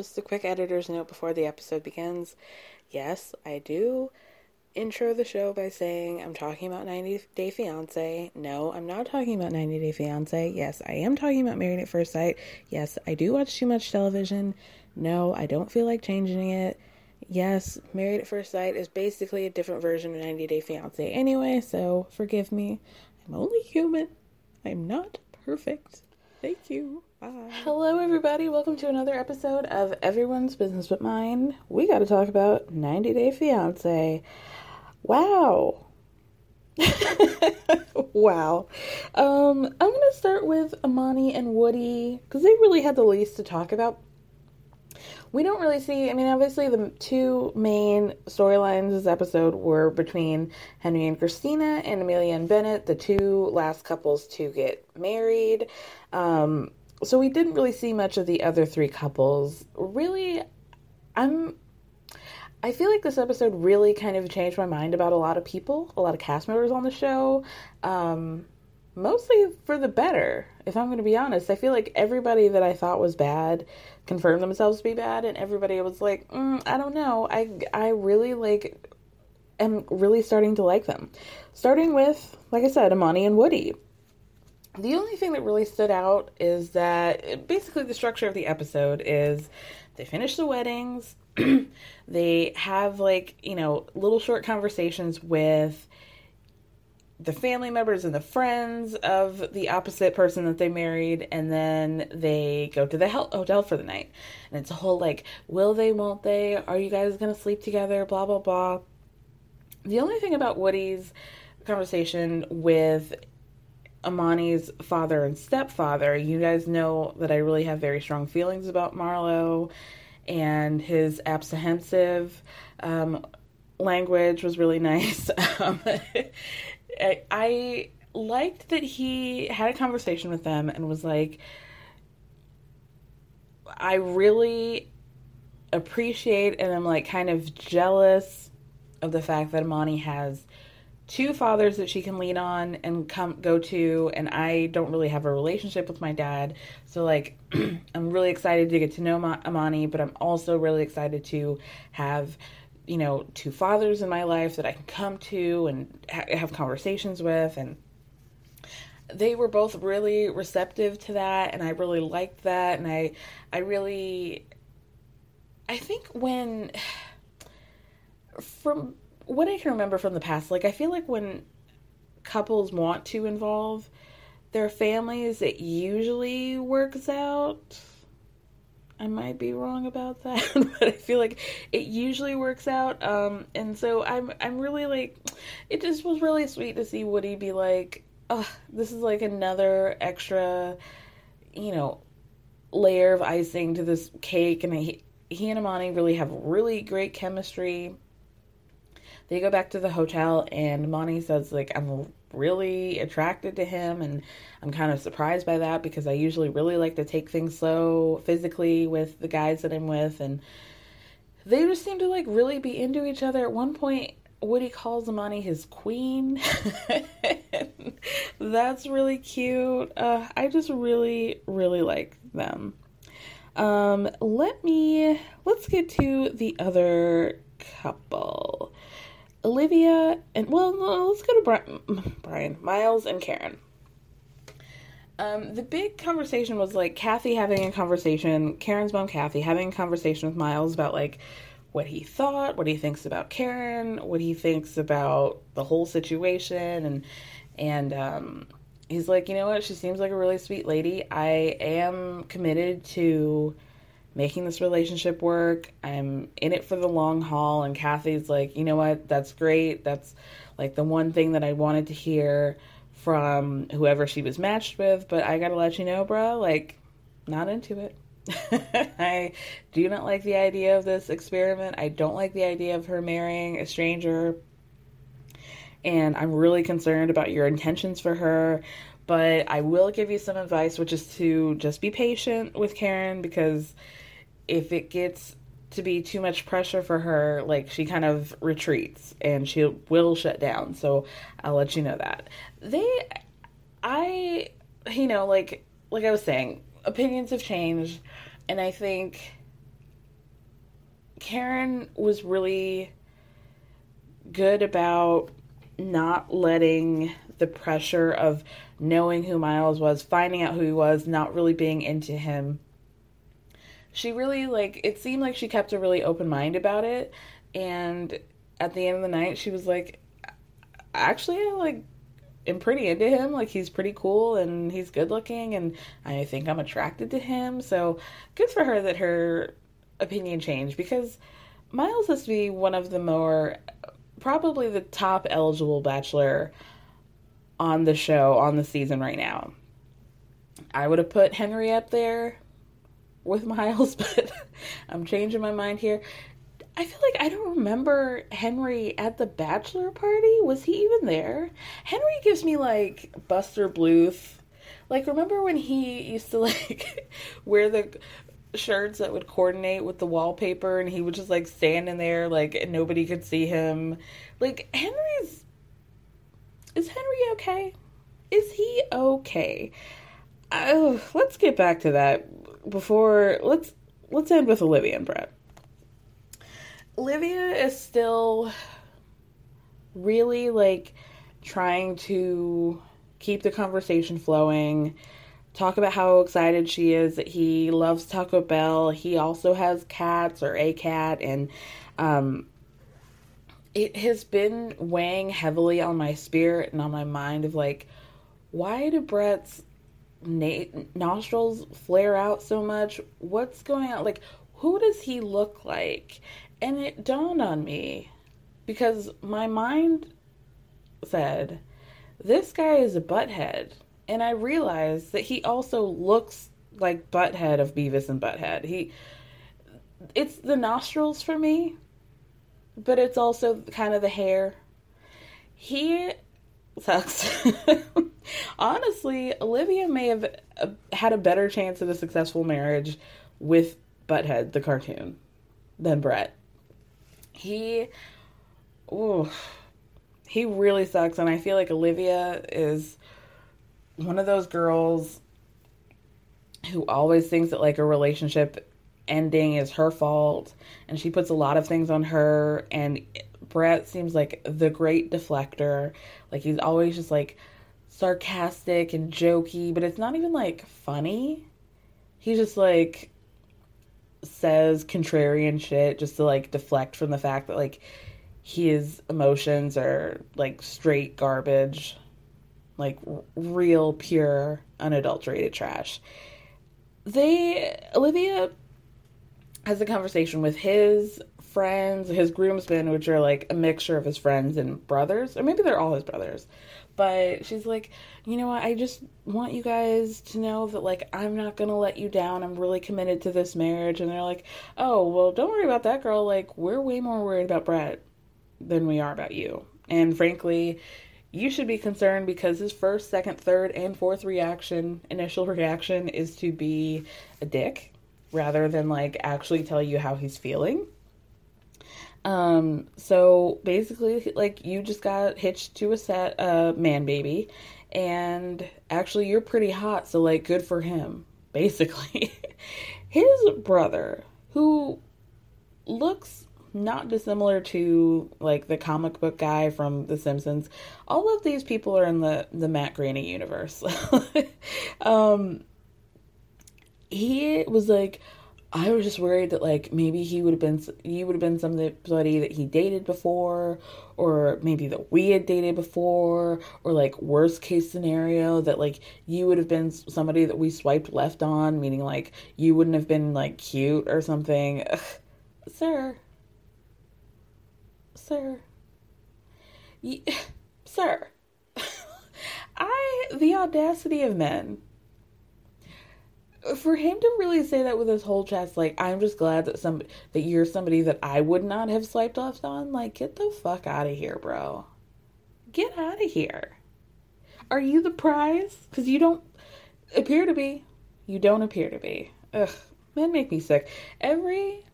Just a quick editor's note before the episode begins. Yes, I do intro the show by saying I'm talking about 90 Day Fiance. No, I'm not talking about 90 Day Fiance. Yes, I am talking about Married at First Sight. Yes, I do watch too much television. No, I don't feel like changing it. Yes, Married at First Sight is basically a different version of 90 Day Fiance anyway, so forgive me. I'm only human. I'm not perfect. Thank you. Bye. Hello, everybody. Welcome to another episode of Everyone's Business But Mine. We got to talk about 90 Day Fiance. Wow. wow. Um, I'm going to start with Amani and Woody because they really had the least to talk about. We don't really see, I mean, obviously, the two main storylines this episode were between Henry and Christina and Amelia and Bennett, the two last couples to get married. Um, so we didn't really see much of the other three couples. Really, I'm I feel like this episode really kind of changed my mind about a lot of people, a lot of cast members on the show. Um, mostly for the better, if I'm going to be honest. I feel like everybody that I thought was bad confirmed themselves to be bad, and everybody was like, mm, I don't know. I I really like am really starting to like them. Starting with, like I said, Amani and Woody. The only thing that really stood out is that basically the structure of the episode is they finish the weddings, they have like, you know, little short conversations with the family members and the friends of the opposite person that they married, and then they go to the hotel for the night. And it's a whole like, will they, won't they? Are you guys gonna sleep together? Blah, blah, blah. The only thing about Woody's conversation with Amani's father and stepfather, you guys know that I really have very strong feelings about Marlo, and his apprehensive um, language was really nice. Um, I, I liked that he had a conversation with them and was like, I really appreciate and I'm like kind of jealous of the fact that Amani has two fathers that she can lean on and come go to and I don't really have a relationship with my dad. So like I'm really excited to get to know Amani, but I'm also really excited to have you know two fathers in my life that I can come to and ha- have conversations with and they were both really receptive to that and I really liked that and I I really I think when from what I can remember from the past, like I feel like when couples want to involve their families, it usually works out. I might be wrong about that, but I feel like it usually works out. Um, and so I'm I'm really like, it just was really sweet to see Woody be like, oh, this is like another extra, you know, layer of icing to this cake, and he, he and Amani really have really great chemistry. They go back to the hotel, and Amani says like, I'm really attracted to him and I'm kind of surprised by that because I usually really like to take things slow physically with the guys that I'm with and they just seem to like really be into each other. At one point Woody calls Amani his queen. That's really cute. Uh, I just really, really like them. Um, let me let's get to the other couple. Olivia and well, let's go to Brian, Brian Miles and Karen. Um, the big conversation was like Kathy having a conversation, Karen's mom Kathy having a conversation with Miles about like what he thought, what he thinks about Karen, what he thinks about the whole situation, and and um, he's like, you know what, she seems like a really sweet lady. I am committed to making this relationship work. I'm in it for the long haul. And Kathy's like, you know what? That's great. That's like the one thing that I wanted to hear from whoever she was matched with. But I gotta let you know, bro, like, not into it. I do not like the idea of this experiment. I don't like the idea of her marrying a stranger. And I'm really concerned about your intentions for her. But I will give you some advice, which is to just be patient with Karen because if it gets to be too much pressure for her, like she kind of retreats and she will shut down. So I'll let you know that. They, I, you know, like, like I was saying, opinions have changed. And I think Karen was really good about not letting the pressure of knowing who Miles was, finding out who he was, not really being into him she really like it seemed like she kept a really open mind about it. And at the end of the night she was like actually I like am pretty into him. Like he's pretty cool and he's good looking and I think I'm attracted to him. So good for her that her opinion changed because Miles has to be one of the more probably the top eligible bachelor on the show on the season right now. I would have put Henry up there with Miles, but I'm changing my mind here. I feel like I don't remember Henry at the bachelor party. Was he even there? Henry gives me like Buster Bluth. Like remember when he used to like wear the shirts that would coordinate with the wallpaper and he would just like stand in there like nobody could see him. Like Henry's Is Henry okay? Is he okay? Oh, let's get back to that before let's let's end with Olivia and Brett. Olivia is still really like trying to keep the conversation flowing, talk about how excited she is that he loves Taco Bell. He also has cats or a cat, and um, it has been weighing heavily on my spirit and on my mind of like, why do Brett's na- nostrils flare out so much? What's going on? Like, who does he look like? And it dawned on me because my mind said, this guy is a butthead. And I realized that he also looks like Butthead of Beavis and Butthead. He, it's the nostrils for me, but it's also kind of the hair. He sucks. Honestly, Olivia may have uh, had a better chance of a successful marriage with Butthead, the cartoon, than Brett. He, ooh, he really sucks, and I feel like Olivia is one of those girls who always thinks that like a relationship ending is her fault, and she puts a lot of things on her, and Brett seems like the great deflector. Like he's always just like sarcastic and jokey, but it's not even like funny. He just like says contrarian shit just to like deflect from the fact that like his emotions are like straight garbage. like real, pure, unadulterated trash. They, Olivia has a conversation with his friends, his groomsmen, which are like a mixture of his friends and brothers, or maybe they're all his brothers. But she's like, you know what? I just want you guys to know that, like, I'm not gonna let you down. I'm really committed to this marriage. And they're like, oh, well, don't worry about that, girl. Like, we're way more worried about Brett than we are about you. And frankly, you should be concerned because his first, second, third, and fourth reaction, initial reaction, is to be a dick rather than like actually tell you how he's feeling. Um, so basically, like you just got hitched to a set, uh, man baby, and actually you're pretty hot, so like good for him, basically. His brother, who looks not dissimilar to like the comic book guy from The Simpsons. All of these people are in the the Matt Groening universe. um, he was like, I was just worried that like maybe he would have been you would have been somebody that he dated before, or maybe that we had dated before, or like worst case scenario that like you would have been somebody that we swiped left on, meaning like you wouldn't have been like cute or something. Ugh. Sir, sir, sir, I the audacity of men for him to really say that with his whole chest, like I'm just glad that some that you're somebody that I would not have swiped left on. Like, get the fuck out of here, bro. Get out of here. Are you the prize? Because you don't appear to be. You don't appear to be. Ugh, men make me sick. Every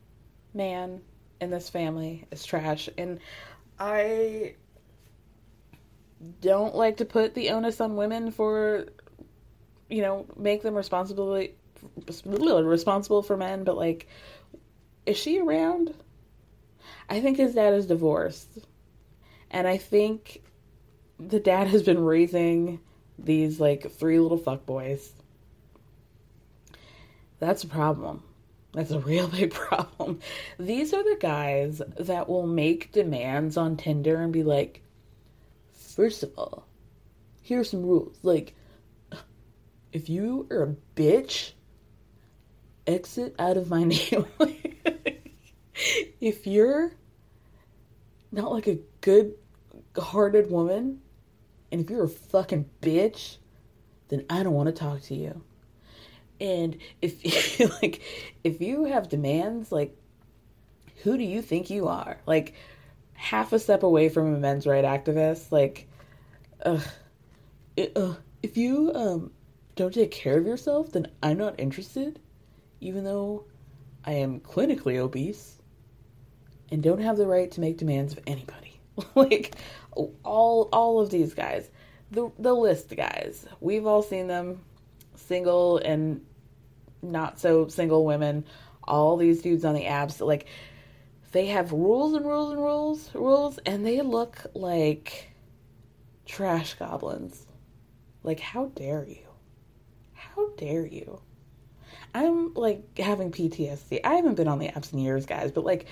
man in this family is trash, and I don't like to put the onus on women for you know, make them responsibility responsible for men, but like, is she around? I think his dad is divorced, and I think the dad has been raising these like three little fuck boys. That's a problem. That's a real big problem. These are the guys that will make demands on Tinder and be like, first of all, here's some rules. Like, if you are a bitch, exit out of my name. if you're not like a good hearted woman, and if you're a fucking bitch, then I don't want to talk to you. And if you like if you have demands, like who do you think you are? Like half a step away from a men's right activist, like uh, it, if you um don't take care of yourself, then I'm not interested, even though I am clinically obese and don't have the right to make demands of anybody. like all all of these guys, the the list guys, we've all seen them, single and not so single women. All these dudes on the apps, like they have rules and rules and rules, rules, and they look like trash goblins. Like, how dare you? How dare you? I'm like having PTSD. I haven't been on the apps in years, guys, but like,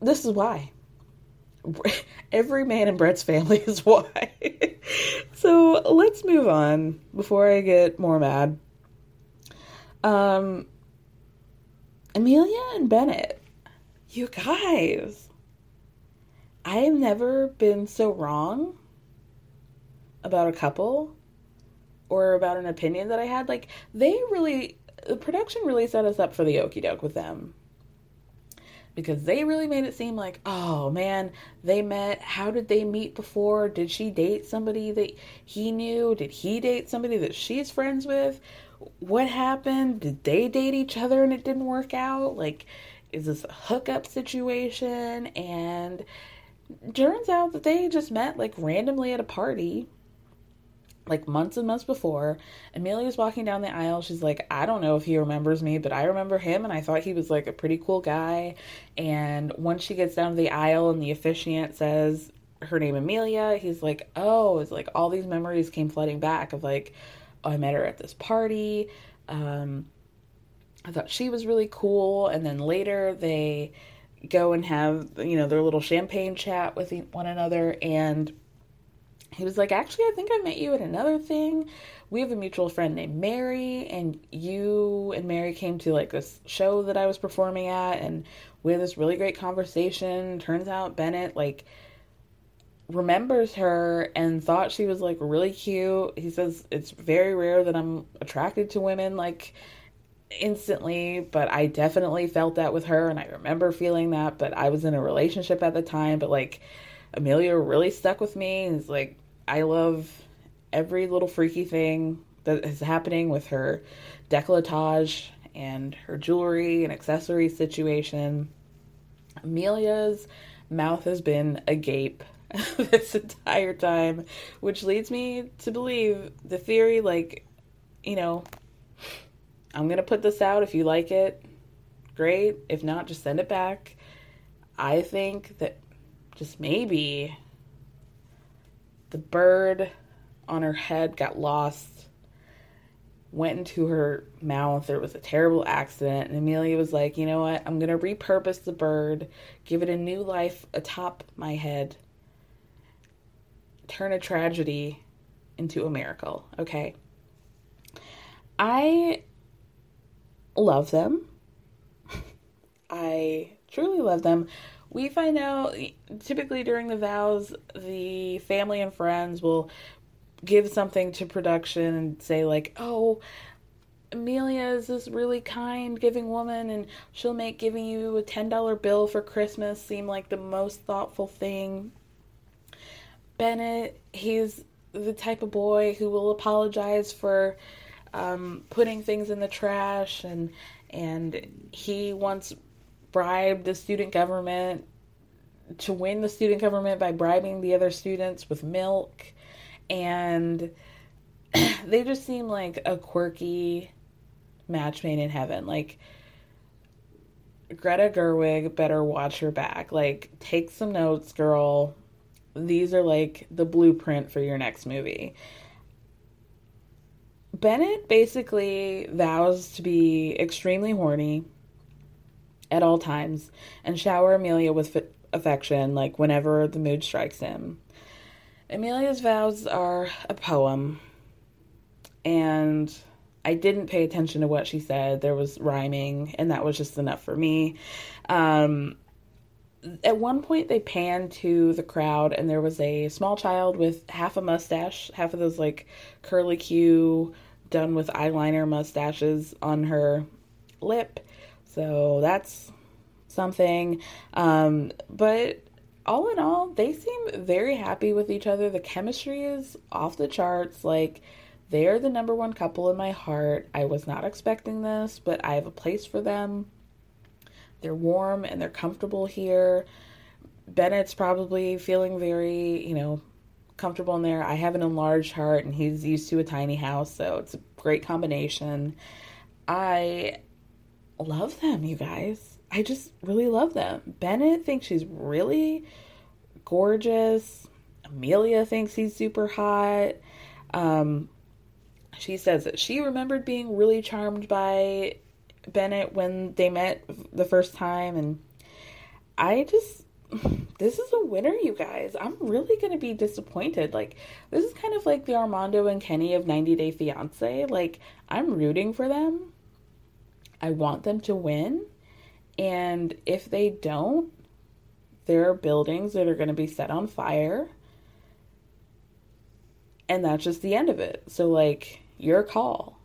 this is why. Every man in Brett's family is why. so let's move on before I get more mad. Um, Amelia and Bennett, you guys, I have never been so wrong about a couple or about an opinion that I had. Like, they really, the production really set us up for the okey doke with them. Because they really made it seem like, oh man, they met. How did they meet before? Did she date somebody that he knew? Did he date somebody that she's friends with? What happened? Did they date each other and it didn't work out? Like, is this a hookup situation? And turns out that they just met like randomly at a party like months and months before. Amelia's walking down the aisle. She's like, I don't know if he remembers me, but I remember him and I thought he was like a pretty cool guy. And once she gets down to the aisle and the officiant says her name Amelia, he's like, Oh, it's like all these memories came flooding back of like, oh, I met her at this party. Um, I thought she was really cool. And then later they go and have, you know, their little champagne chat with one another and he was like, Actually, I think I met you at another thing. We have a mutual friend named Mary, and you and Mary came to like this show that I was performing at, and we had this really great conversation. Turns out Bennett, like, remembers her and thought she was like really cute. He says it's very rare that I'm attracted to women like instantly, but I definitely felt that with her and I remember feeling that, but I was in a relationship at the time, but like Amelia really stuck with me and like I love every little freaky thing that is happening with her decolletage and her jewelry and accessory situation. Amelia's mouth has been agape this entire time, which leads me to believe the theory like, you know, I'm going to put this out if you like it. Great. If not, just send it back. I think that just maybe the bird on her head got lost, went into her mouth. There was a terrible accident. And Amelia was like, you know what? I'm going to repurpose the bird, give it a new life atop my head, turn a tragedy into a miracle. Okay. I love them. I truly love them. We find out typically during the vows, the family and friends will give something to production and say, like, oh, Amelia is this really kind, giving woman, and she'll make giving you a $10 bill for Christmas seem like the most thoughtful thing. Bennett, he's the type of boy who will apologize for um, putting things in the trash, and and he once bribed the student government to win the student government by bribing the other students with milk, and they just seem like a quirky match made in heaven. Like Greta Gerwig better watch her back. Like, take some notes, girl. These are like the blueprint for your next movie. Bennett basically vows to be extremely horny at all times and shower Amelia with affection, like whenever the mood strikes him. Amelia's vows are a poem, and I didn't pay attention to what she said. There was rhyming, and that was just enough for me. Um, at one point, they panned to the crowd, and there was a small child with half a mustache, half of those like curly Q done with eyeliner mustaches on her lip. So that's something. Um, but all in all, they seem very happy with each other. The chemistry is off the charts. Like, they're the number one couple in my heart. I was not expecting this, but I have a place for them. They're warm and they're comfortable here. Bennett's probably feeling very, you know, comfortable in there. I have an enlarged heart and he's used to a tiny house, so it's a great combination. I love them, you guys. I just really love them. Bennett thinks she's really gorgeous. Amelia thinks he's super hot. Um, she says that she remembered being really charmed by Bennett when they met the first time, and I just this is a winner, you guys. I'm really gonna be disappointed. Like, this is kind of like the Armando and Kenny of 90 Day Fiance. Like, I'm rooting for them. I want them to win. And if they don't, there are buildings that are gonna be set on fire. And that's just the end of it. So, like, your call.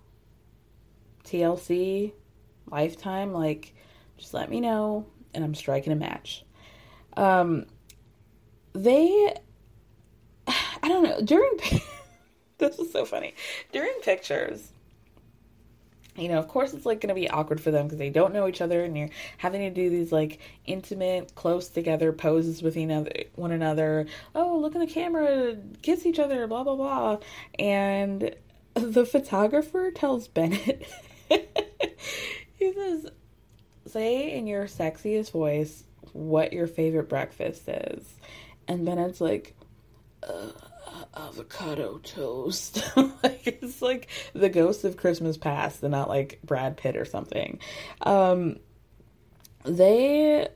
TLC, Lifetime, like, just let me know, and I'm striking a match. Um, they, I don't know, during, this is so funny. During pictures, you know, of course, it's like going to be awkward for them because they don't know each other, and you're having to do these like intimate, close together poses with one another. Oh, look in the camera, kiss each other, blah blah blah. And the photographer tells Bennett, he says, "Say in your sexiest voice what your favorite breakfast is. And Bennett's like, uh, avocado toast. like it's like the ghost of Christmas past and not like Brad Pitt or something. Um, they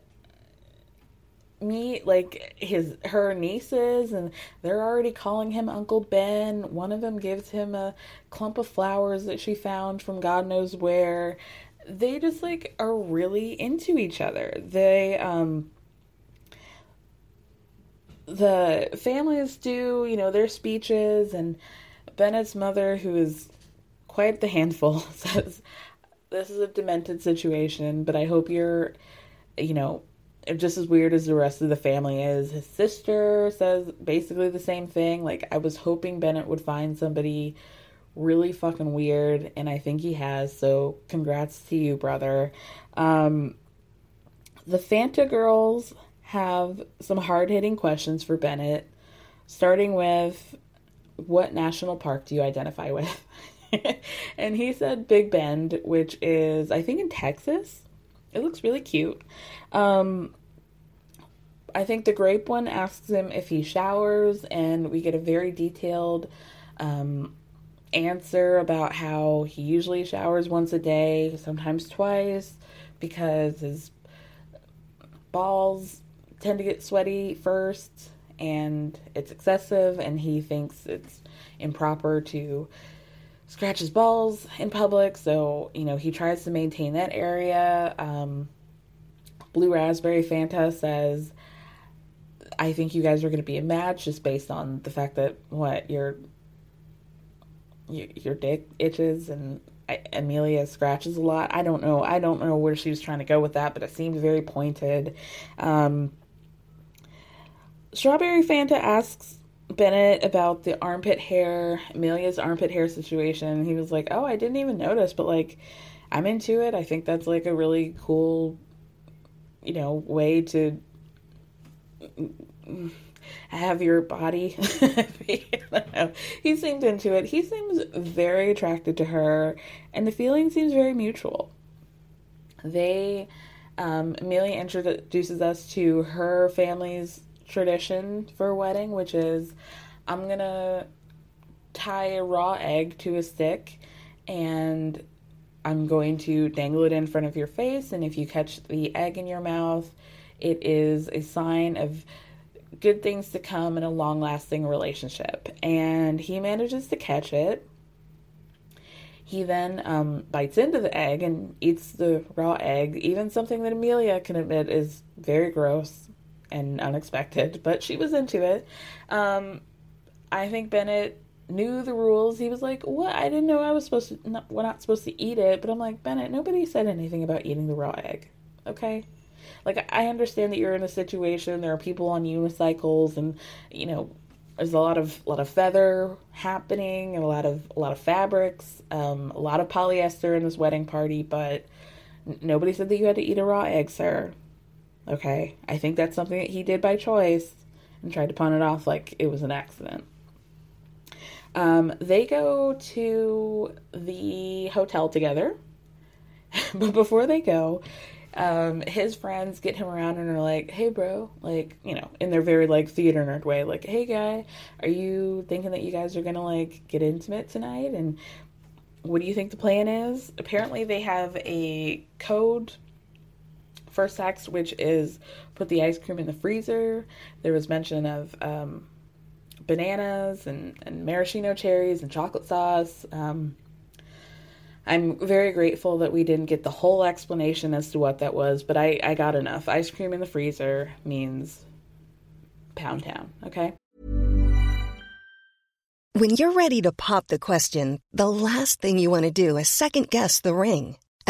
meet like his her nieces and they're already calling him Uncle Ben. One of them gives him a clump of flowers that she found from God knows where. They just like are really into each other. They um the families do, you know, their speeches and Bennett's mother who is quite the handful says this is a demented situation, but I hope you're you know, just as weird as the rest of the family is. His sister says basically the same thing. Like, I was hoping Bennett would find somebody really fucking weird, and I think he has. So, congrats to you, brother. Um, the Fanta girls have some hard hitting questions for Bennett, starting with what national park do you identify with? and he said Big Bend, which is, I think, in Texas. It looks really cute. Um, I think the grape one asks him if he showers, and we get a very detailed um, answer about how he usually showers once a day, sometimes twice, because his balls tend to get sweaty first and it's excessive, and he thinks it's improper to scratch his balls in public. So, you know, he tries to maintain that area. Um, Blue Raspberry Fanta says, I think you guys are going to be a match just based on the fact that what your your, your dick itches and Amelia scratches a lot. I don't know. I don't know where she was trying to go with that, but it seemed very pointed. Um, Strawberry Fanta asks Bennett about the armpit hair, Amelia's armpit hair situation. He was like, "Oh, I didn't even notice, but like, I'm into it. I think that's like a really cool, you know, way to have your body." he seemed into it. He seems very attracted to her, and the feeling seems very mutual. They, um, Amelia introduces us to her family's tradition for a wedding, which is I'm gonna tie a raw egg to a stick and I'm going to dangle it in front of your face. And if you catch the egg in your mouth, it is a sign of good things to come in a long lasting relationship. And he manages to catch it. He then um, bites into the egg and eats the raw egg, even something that Amelia can admit is very gross and unexpected, but she was into it. Um, I think Bennett knew the rules. He was like, "What? I didn't know I was supposed to. Not, we're not supposed to eat it." But I'm like, Bennett, nobody said anything about eating the raw egg. Okay, like I understand that you're in a situation. There are people on unicycles, and you know, there's a lot of a lot of feather happening, and a lot of a lot of fabrics, um, a lot of polyester in this wedding party. But n- nobody said that you had to eat a raw egg, sir. Okay, I think that's something that he did by choice and tried to pawn it off like it was an accident. Um, they go to the hotel together, but before they go, um, his friends get him around and are like, "Hey, bro," like you know, in their very like theater nerd way, like, "Hey, guy, are you thinking that you guys are gonna like get intimate tonight?" And what do you think the plan is? Apparently, they have a code for sex, which is put the ice cream in the freezer. There was mention of um, bananas and, and maraschino cherries and chocolate sauce. Um, I'm very grateful that we didn't get the whole explanation as to what that was, but I, I got enough. Ice cream in the freezer means pound town, okay? When you're ready to pop the question, the last thing you want to do is second guess the ring.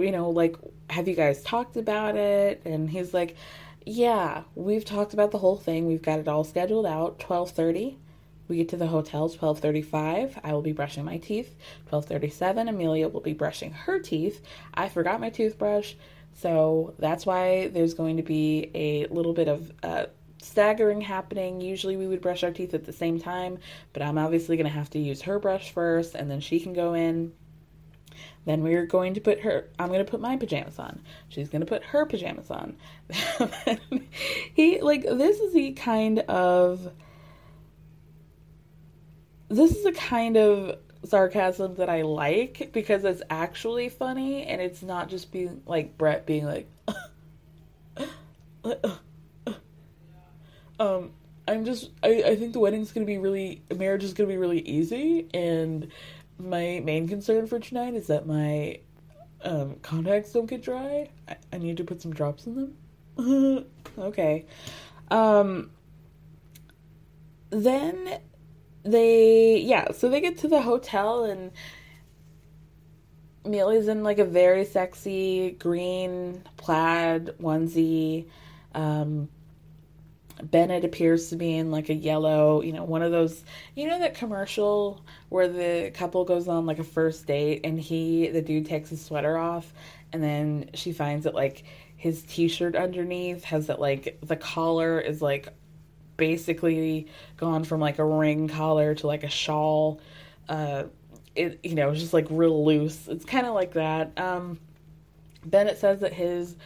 you know, like, have you guys talked about it? And he's like, yeah, we've talked about the whole thing. We've got it all scheduled out. 1230. We get to the hotel 12:35. I will be brushing my teeth. 12:37. Amelia will be brushing her teeth. I forgot my toothbrush, so that's why there's going to be a little bit of uh, staggering happening. Usually we would brush our teeth at the same time, but I'm obviously going to have to use her brush first, and then she can go in. Then we're going to put her. I'm going to put my pajamas on. She's going to put her pajamas on. he like this is the kind of this is a kind of sarcasm that I like because it's actually funny and it's not just being like Brett being like um I'm just I, I think the wedding's gonna be really marriage is gonna be really easy and my main concern for tonight is that my um, contacts don't get dry. I, I need to put some drops in them. okay. Um then they yeah so they get to the hotel and Amelia's in like a very sexy green plaid onesie um Bennett appears to be in like a yellow, you know, one of those, you know, that commercial where the couple goes on like a first date and he, the dude takes his sweater off and then she finds that like his t shirt underneath has that like the collar is like basically gone from like a ring collar to like a shawl. Uh, it you know, it's just like real loose. It's kind of like that. Um, Bennett says that his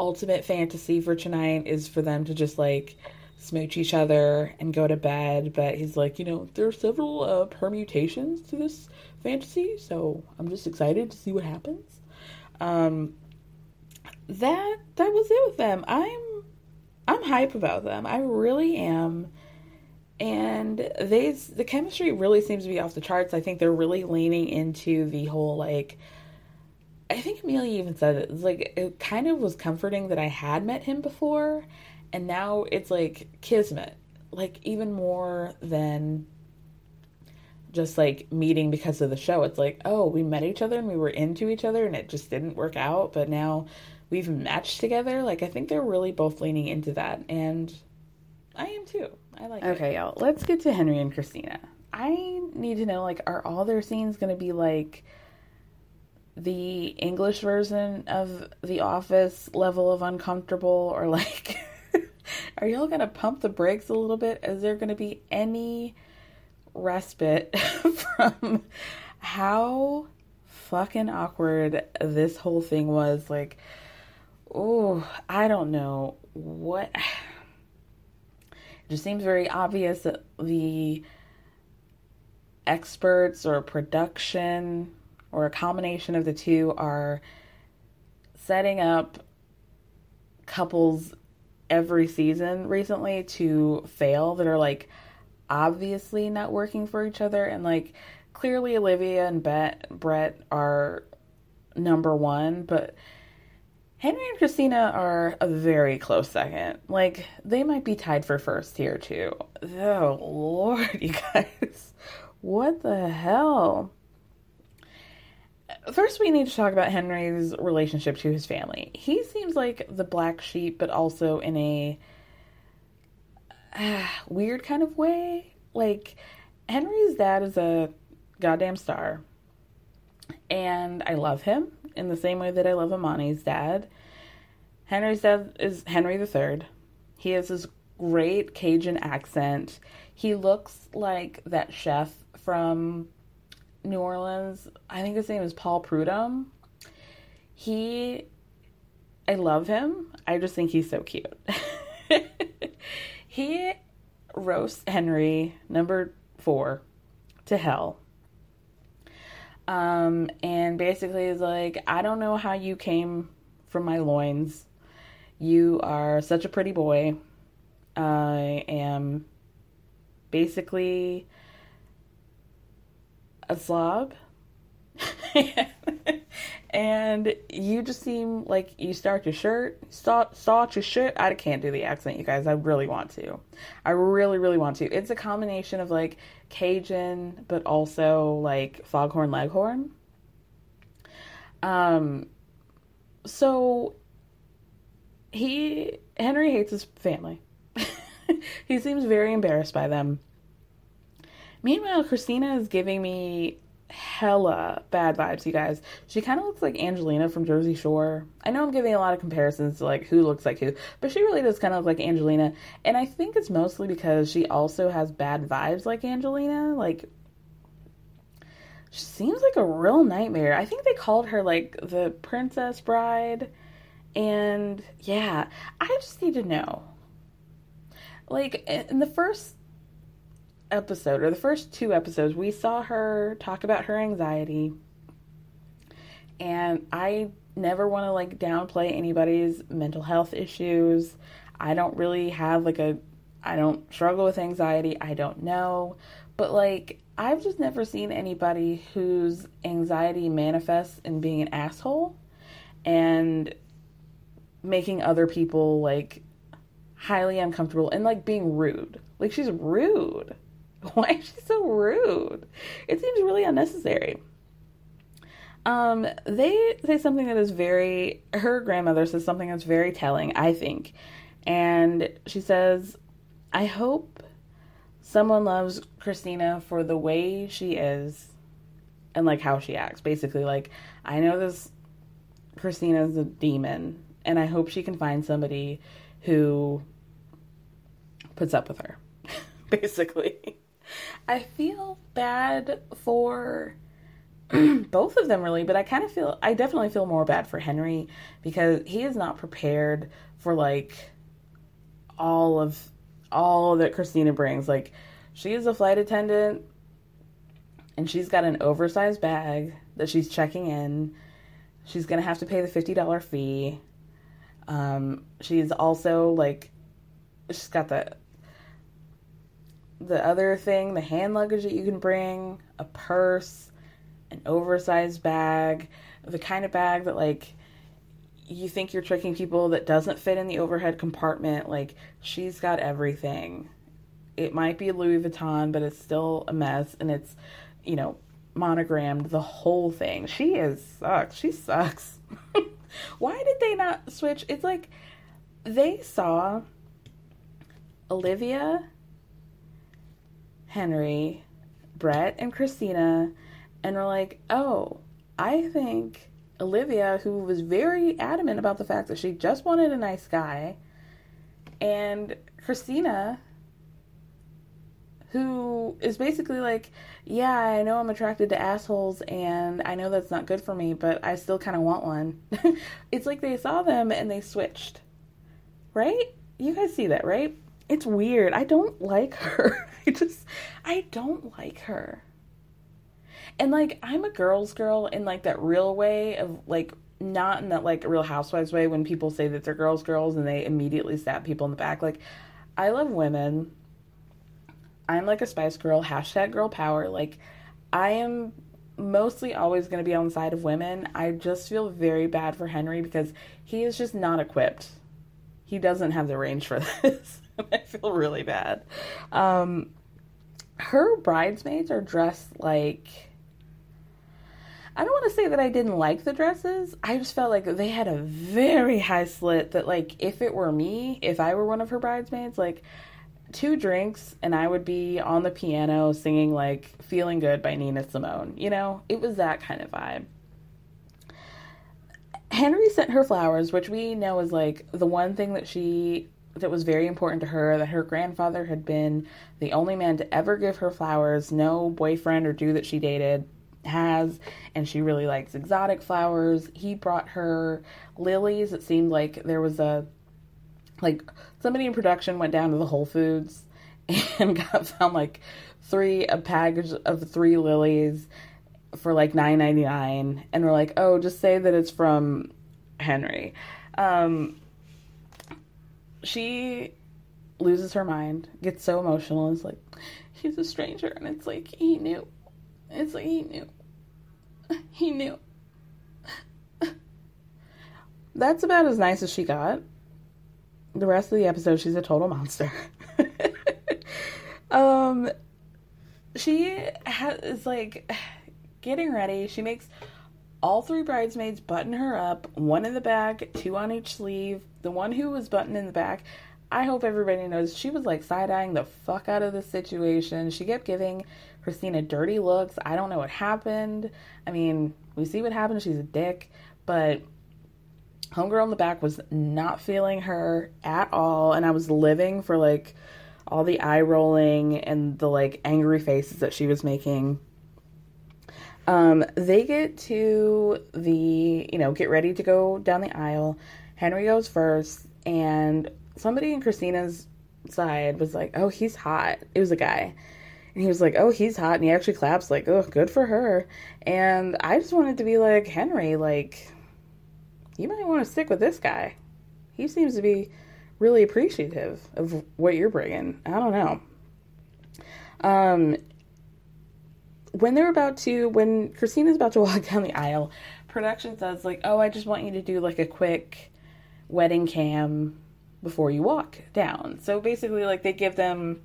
ultimate fantasy for tonight is for them to just like smooch each other and go to bed. But he's like, you know, there are several uh, permutations to this fantasy, so I'm just excited to see what happens. Um, that that was it with them. I'm I'm hype about them. I really am. And they the chemistry really seems to be off the charts. I think they're really leaning into the whole like I think Amelia even said it. Like it kind of was comforting that I had met him before and now it's like kismet. Like even more than just like meeting because of the show. It's like, oh, we met each other and we were into each other and it just didn't work out, but now we've matched together. Like I think they're really both leaning into that, and I am too. I like. Okay, it. y'all. Let's get to Henry and Christina. I need to know like, are all their scenes to be like? The English version of The Office level of uncomfortable, or like, are y'all gonna pump the brakes a little bit? Is there gonna be any respite from how fucking awkward this whole thing was? Like, oh, I don't know what. It just seems very obvious that the experts or production or a combination of the two are setting up couples every season recently to fail that are like obviously not working for each other and like clearly Olivia and Bet, Brett are number 1 but Henry and Christina are a very close second. Like, they might be tied for first here, too. Oh, Lord, you guys. What the hell? First, we need to talk about Henry's relationship to his family. He seems like the black sheep, but also in a uh, weird kind of way. Like, Henry's dad is a goddamn star. And I love him in the same way that I love Amani's dad. Henry's dad is Henry III. He has this great Cajun accent. He looks like that chef from New Orleans. I think his name is Paul Prudhomme. He, I love him. I just think he's so cute. he roasts Henry, number four, to hell um, and basically is like, I don't know how you came from my loins. You are such a pretty boy. I am basically a slob. and you just seem like you start your shirt, start, start your shirt. I can't do the accent, you guys. I really want to. I really, really want to. It's a combination of like Cajun, but also like foghorn leghorn. Um, so he Henry hates his family. he seems very embarrassed by them. Meanwhile, Christina is giving me hella bad vibes, you guys. She kind of looks like Angelina from Jersey Shore. I know I'm giving a lot of comparisons to like who looks like who, but she really does kind of look like Angelina. And I think it's mostly because she also has bad vibes like Angelina. Like, she seems like a real nightmare. I think they called her like the Princess Bride. And yeah, I just need to know. Like, in the first episode or the first two episodes, we saw her talk about her anxiety. And I never want to like downplay anybody's mental health issues. I don't really have like a I don't struggle with anxiety. I don't know. But like I've just never seen anybody whose anxiety manifests in being an asshole and making other people like highly uncomfortable and like being rude. Like she's rude. Why is she so rude? It seems really unnecessary. Um, they say something that is very, her grandmother says something that's very telling, I think. And she says, I hope someone loves Christina for the way she is and like how she acts. Basically, like, I know this Christina is a demon, and I hope she can find somebody who puts up with her, basically. I feel bad for both of them really, but I kind of feel I definitely feel more bad for Henry because he is not prepared for like all of all that Christina brings. Like she is a flight attendant and she's got an oversized bag that she's checking in. She's going to have to pay the $50 fee. Um, she's also like she's got the the other thing, the hand luggage that you can bring, a purse, an oversized bag, the kind of bag that like you think you're tricking people that doesn't fit in the overhead compartment. Like she's got everything. It might be Louis Vuitton, but it's still a mess and it's, you know, monogrammed the whole thing. She is sucks. She sucks. Why did they not switch? It's like they saw Olivia Henry, Brett, and Christina, and were like, oh, I think Olivia, who was very adamant about the fact that she just wanted a nice guy, and Christina, who is basically like, yeah, I know I'm attracted to assholes and I know that's not good for me, but I still kind of want one. it's like they saw them and they switched. Right? You guys see that, right? It's weird. I don't like her. I just, I don't like her. And like, I'm a girl's girl in like that real way of like, not in that like real housewives way when people say that they're girls girls and they immediately stab people in the back. Like, I love women. I'm like a Spice Girl, hashtag girl power. Like, I am mostly always going to be on the side of women. I just feel very bad for Henry because he is just not equipped. He doesn't have the range for this. I feel really bad. Um, her bridesmaids are dressed like. I don't want to say that I didn't like the dresses. I just felt like they had a very high slit that, like, if it were me, if I were one of her bridesmaids, like, two drinks and I would be on the piano singing, like, Feeling Good by Nina Simone. You know, it was that kind of vibe. Henry sent her flowers, which we know is like the one thing that she that was very important to her that her grandfather had been the only man to ever give her flowers. No boyfriend or dude that she dated has, and she really likes exotic flowers. He brought her lilies. It seemed like there was a like somebody in production went down to the Whole Foods and got found like three a package of three lilies for like nine ninety nine, and we're like, oh, just say that it's from Henry. Um, she loses her mind, gets so emotional, is like, he's a stranger. And it's like, he knew. It's like, he knew. He knew. That's about as nice as she got. The rest of the episode, she's a total monster. um, she ha- is like getting ready. She makes all three bridesmaids button her up, one in the back, two on each sleeve. The one who was buttoned in the back, I hope everybody knows she was like side eyeing the fuck out of the situation. She kept giving Christina dirty looks. I don't know what happened. I mean, we see what happened. She's a dick, but homegirl in the back was not feeling her at all. And I was living for like all the eye rolling and the like angry faces that she was making. Um, they get to the, you know, get ready to go down the aisle. Henry goes first, and somebody in Christina's side was like, "Oh, he's hot." It was a guy, and he was like, "Oh, he's hot," and he actually claps like, "Oh, good for her." And I just wanted to be like, Henry, like, you might want to stick with this guy. He seems to be really appreciative of what you're bringing. I don't know. Um, when they're about to, when Christina's about to walk down the aisle, production says like, "Oh, I just want you to do like a quick wedding cam before you walk down." So basically, like they give them,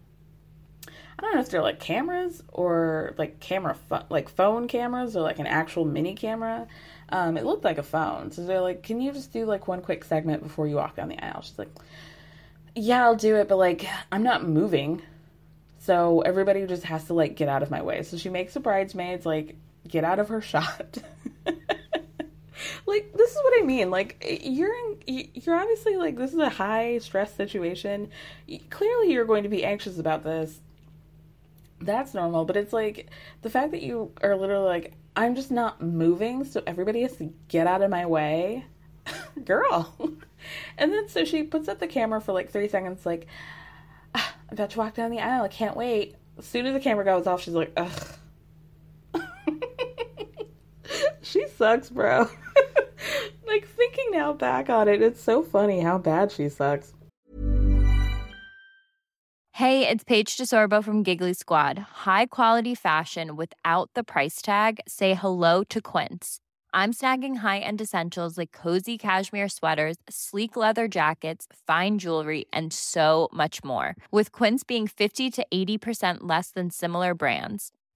I don't know if they're like cameras or like camera, fo- like phone cameras or like an actual mini camera. Um, it looked like a phone, so they're like, "Can you just do like one quick segment before you walk down the aisle?" She's like, "Yeah, I'll do it, but like I'm not moving." So everybody just has to like get out of my way. So she makes the bridesmaids like get out of her shot. Like this is what I mean. Like you're in, you're obviously like this is a high stress situation. Clearly you're going to be anxious about this. That's normal, but it's like the fact that you are literally like I'm just not moving, so everybody has to get out of my way. Girl. and then so she puts up the camera for like 3 seconds like ah, I'm about to walk down the aisle. I can't wait. As soon as the camera goes off, she's like, ugh. She sucks, bro. like, thinking now back on it, it's so funny how bad she sucks. Hey, it's Paige DeSorbo from Giggly Squad. High quality fashion without the price tag? Say hello to Quince. I'm snagging high end essentials like cozy cashmere sweaters, sleek leather jackets, fine jewelry, and so much more. With Quince being 50 to 80% less than similar brands.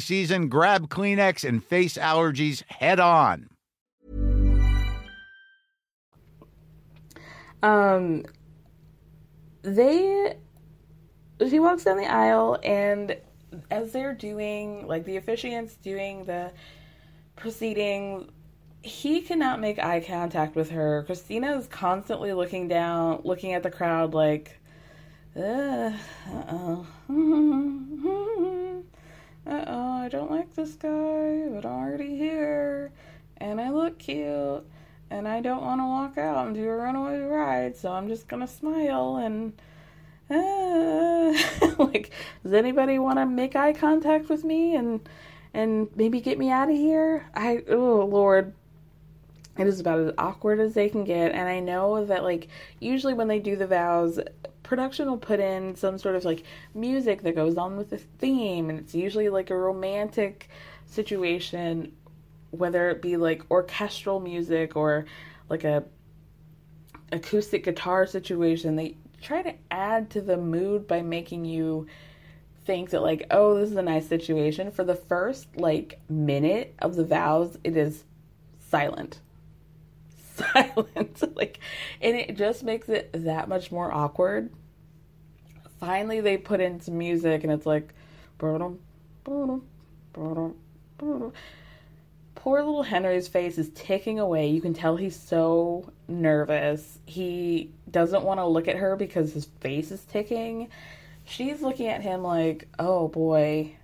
season, grab Kleenex and face allergies head on. Um, they, she walks down the aisle, and as they're doing, like the officiant's doing the proceeding, he cannot make eye contact with her. Christina is constantly looking down, looking at the crowd, like, uh oh. uh oh, I don't like this guy, but I'm already here, and I look cute, and I don't want to walk out and do a runaway ride, so I'm just gonna smile and. Uh, like, does anybody want to make eye contact with me and and maybe get me out of here? I oh lord, it is about as awkward as they can get, and I know that like usually when they do the vows, production will put in some sort of like music that goes on with the theme, and it's usually like a romantic situation, whether it be like orchestral music or like a acoustic guitar situation. They try to add to the mood by making you think that like, oh, this is a nice situation. For the first like minute of the vows, it is silent. Silent. like and it just makes it that much more awkward. Finally they put in some music and it's like poor little Henry's face is ticking away. You can tell he's so nervous. He doesn't want to look at her because his face is ticking. She's looking at him like, oh boy,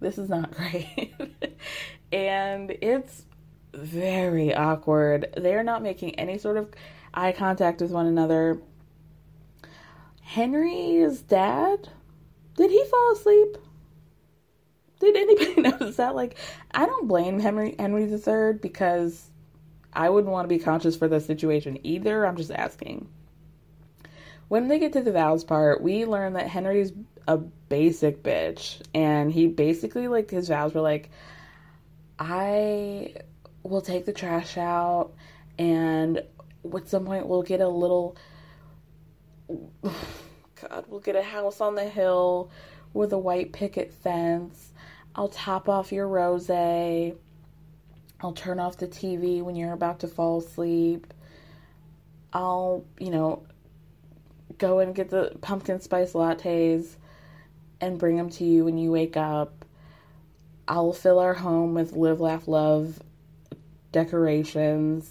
this is not great. and it's very awkward. They're not making any sort of eye contact with one another. Henry's dad, did he fall asleep? Did anybody notice that? Like, I don't blame Henry Henry III because I wouldn't want to be conscious for the situation either. I'm just asking. When they get to the vows part, we learn that Henry's a basic bitch, and he basically like his vows were like, I will take the trash out, and at some point we'll get a little. God, we'll get a house on the hill with a white picket fence. I'll top off your rose. I'll turn off the TV when you're about to fall asleep. I'll, you know, go and get the pumpkin spice lattes and bring them to you when you wake up. I'll fill our home with live, laugh, love decorations.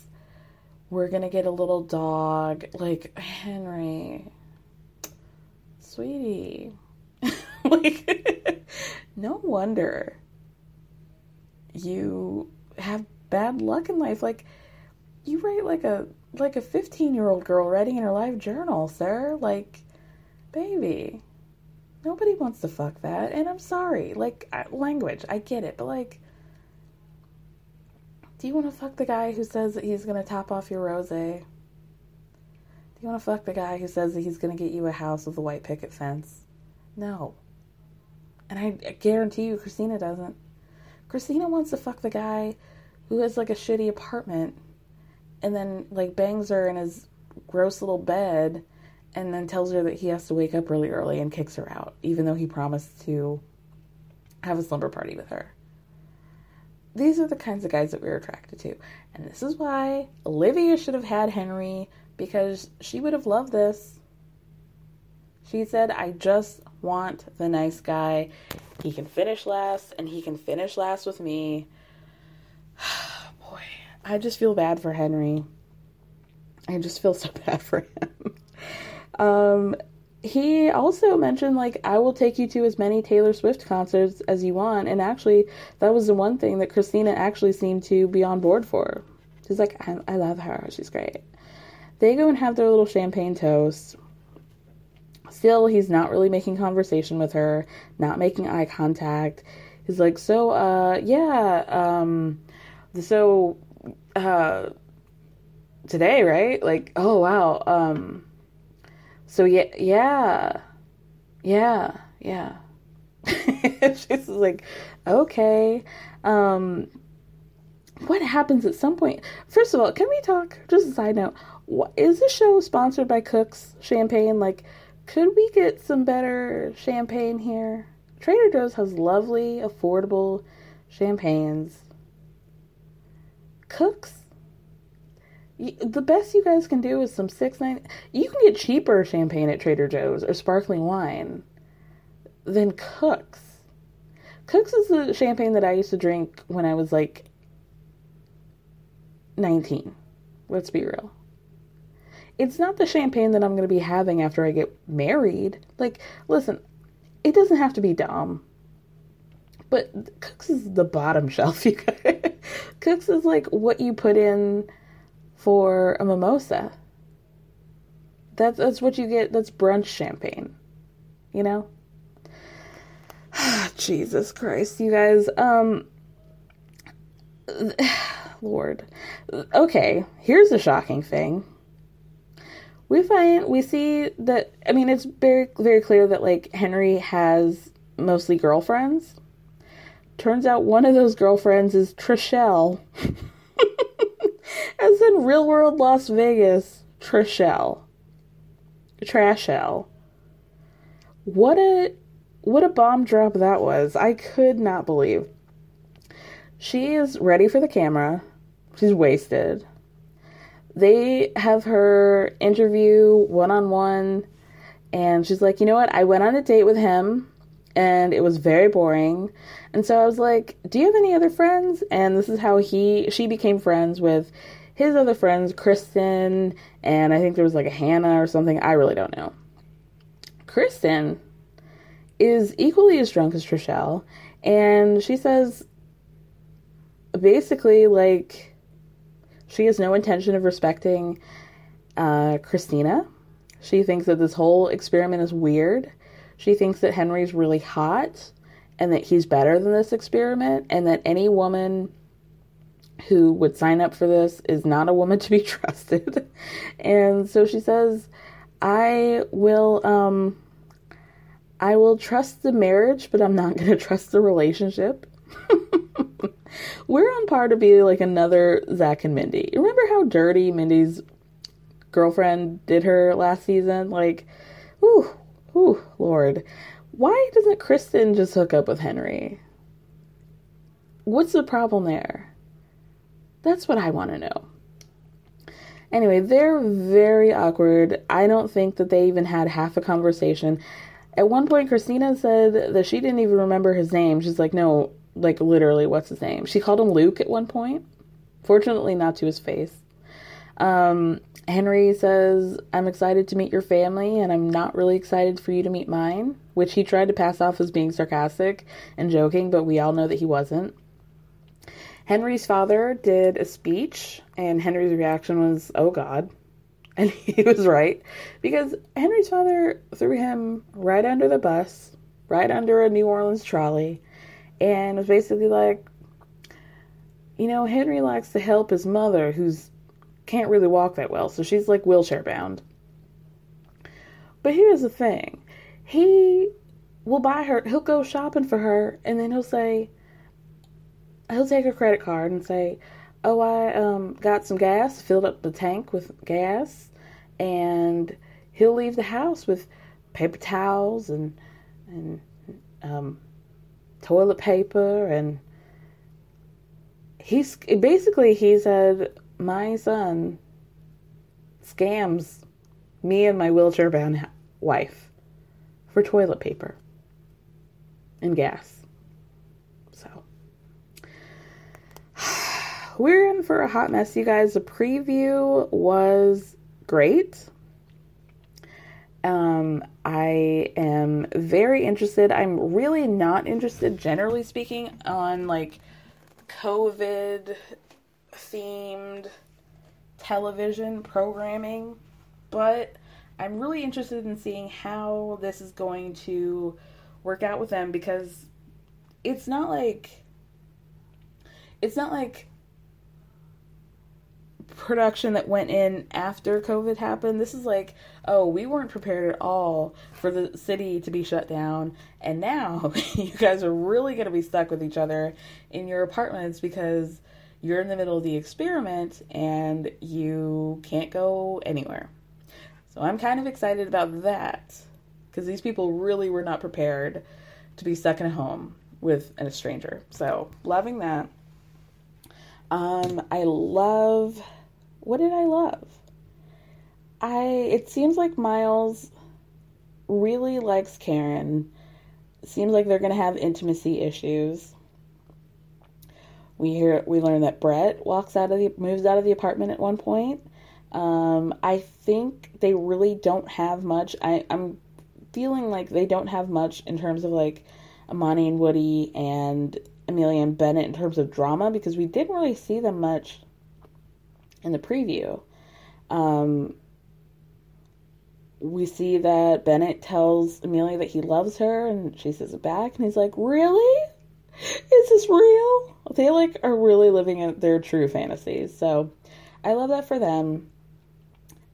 We're gonna get a little dog. Like, Henry, sweetie. like, no wonder you have bad luck in life. Like, you write like a like a 15 year old girl writing in her life journal, sir. Like, baby, nobody wants to fuck that. And I'm sorry. Like, language, I get it. But, like, do you want to fuck the guy who says that he's going to top off your rose? Do you want to fuck the guy who says that he's going to get you a house with a white picket fence? No. And I guarantee you, Christina doesn't. Christina wants to fuck the guy who has like a shitty apartment and then like bangs her in his gross little bed and then tells her that he has to wake up really early and kicks her out, even though he promised to have a slumber party with her. These are the kinds of guys that we're attracted to. And this is why Olivia should have had Henry because she would have loved this. She said, I just want the nice guy. He can finish last and he can finish last with me. Boy, I just feel bad for Henry. I just feel so bad for him. um, he also mentioned like I will take you to as many Taylor Swift concerts as you want, and actually that was the one thing that Christina actually seemed to be on board for. She's like, I, I love her, she's great. They go and have their little champagne toast. Still, he's not really making conversation with her, not making eye contact. He's like, so, uh, yeah, um, so, uh, today, right? Like, oh wow, um, so yeah, yeah, yeah, yeah. She's like, okay. Um, what happens at some point? First of all, can we talk? Just a side note. What, is the show sponsored by Cook's Champagne? Like, could we get some better champagne here? Trader Joe's has lovely, affordable champagnes. Cooks the best you guys can do is some six nine. You can get cheaper champagne at Trader Joe's or sparkling wine than Cooks. Cooks is the champagne that I used to drink when I was like 19. Let's be real. It's not the champagne that I'm going to be having after I get married. Like, listen, it doesn't have to be dumb. But Cooks is the bottom shelf, you guys. Cooks is like what you put in for a mimosa. That's that's what you get. That's brunch champagne. You know? Jesus Christ, you guys. Um Lord. Okay, here's a shocking thing. We find we see that I mean it's very very clear that like Henry has mostly girlfriends. Turns out one of those girlfriends is Trishelle. As in real world Las Vegas, Trishelle. Trashelle. What a what a bomb drop that was. I could not believe. She is ready for the camera. She's wasted. They have her interview one on one, and she's like, you know what? I went on a date with him, and it was very boring. And so I was like, do you have any other friends? And this is how he she became friends with his other friends, Kristen, and I think there was like a Hannah or something. I really don't know. Kristen is equally as drunk as Trishelle, and she says basically like she has no intention of respecting uh, Christina. She thinks that this whole experiment is weird. She thinks that Henry's really hot and that he's better than this experiment, and that any woman who would sign up for this is not a woman to be trusted. and so she says, I will um I will trust the marriage, but I'm not going to trust the relationship. We're on par to be like another Zach and Mindy. Remember how dirty Mindy's girlfriend did her last season? Like, ooh, ooh, Lord. Why doesn't Kristen just hook up with Henry? What's the problem there? That's what I want to know. Anyway, they're very awkward. I don't think that they even had half a conversation. At one point, Christina said that she didn't even remember his name. She's like, no, like literally, what's his name? She called him Luke at one point. Fortunately, not to his face. Um, Henry says, I'm excited to meet your family, and I'm not really excited for you to meet mine, which he tried to pass off as being sarcastic and joking, but we all know that he wasn't. Henry's father did a speech, and Henry's reaction was, oh God. And he was right, because Henry's father threw him right under the bus, right under a New Orleans trolley, and was basically like, you know, Henry likes to help his mother, who's can't really walk that well, so she's like wheelchair bound. But here's the thing he will buy her, he'll go shopping for her, and then he'll say, he'll take her credit card and say, "Oh, I um, got some gas, filled up the tank with gas," and he'll leave the house with paper towels and and um, toilet paper and he's basically he said my son scams me and my wheelchair bound wife for toilet paper and gas so we're in for a hot mess, you guys. The preview was great. Um, I am very interested. I'm really not interested, generally speaking, on like COVID themed television programming, but I'm really interested in seeing how this is going to work out with them because it's not like it's not like production that went in after COVID happened. This is like, oh, we weren't prepared at all for the city to be shut down, and now you guys are really going to be stuck with each other in your apartments because you're in the middle of the experiment and you can't go anywhere. So I'm kind of excited about that because these people really were not prepared to be stuck in a home with a stranger. So loving that. Um, I love. What did I love? I. It seems like Miles really likes Karen. seems like they're gonna have intimacy issues. We hear we learn that Brett walks out of the moves out of the apartment at one point. Um, I think they really don't have much. I, I'm feeling like they don't have much in terms of like Amani and Woody and Amelia and Bennett in terms of drama because we didn't really see them much in the preview. Um, we see that Bennett tells Amelia that he loves her and she says it back and he's like, Really? Is this real? They like are really living in their true fantasies. So I love that for them.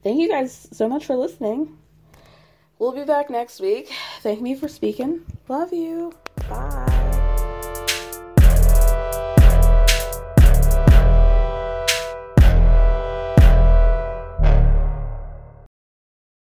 Thank you guys so much for listening. We'll be back next week. Thank me for speaking. Love you. Bye.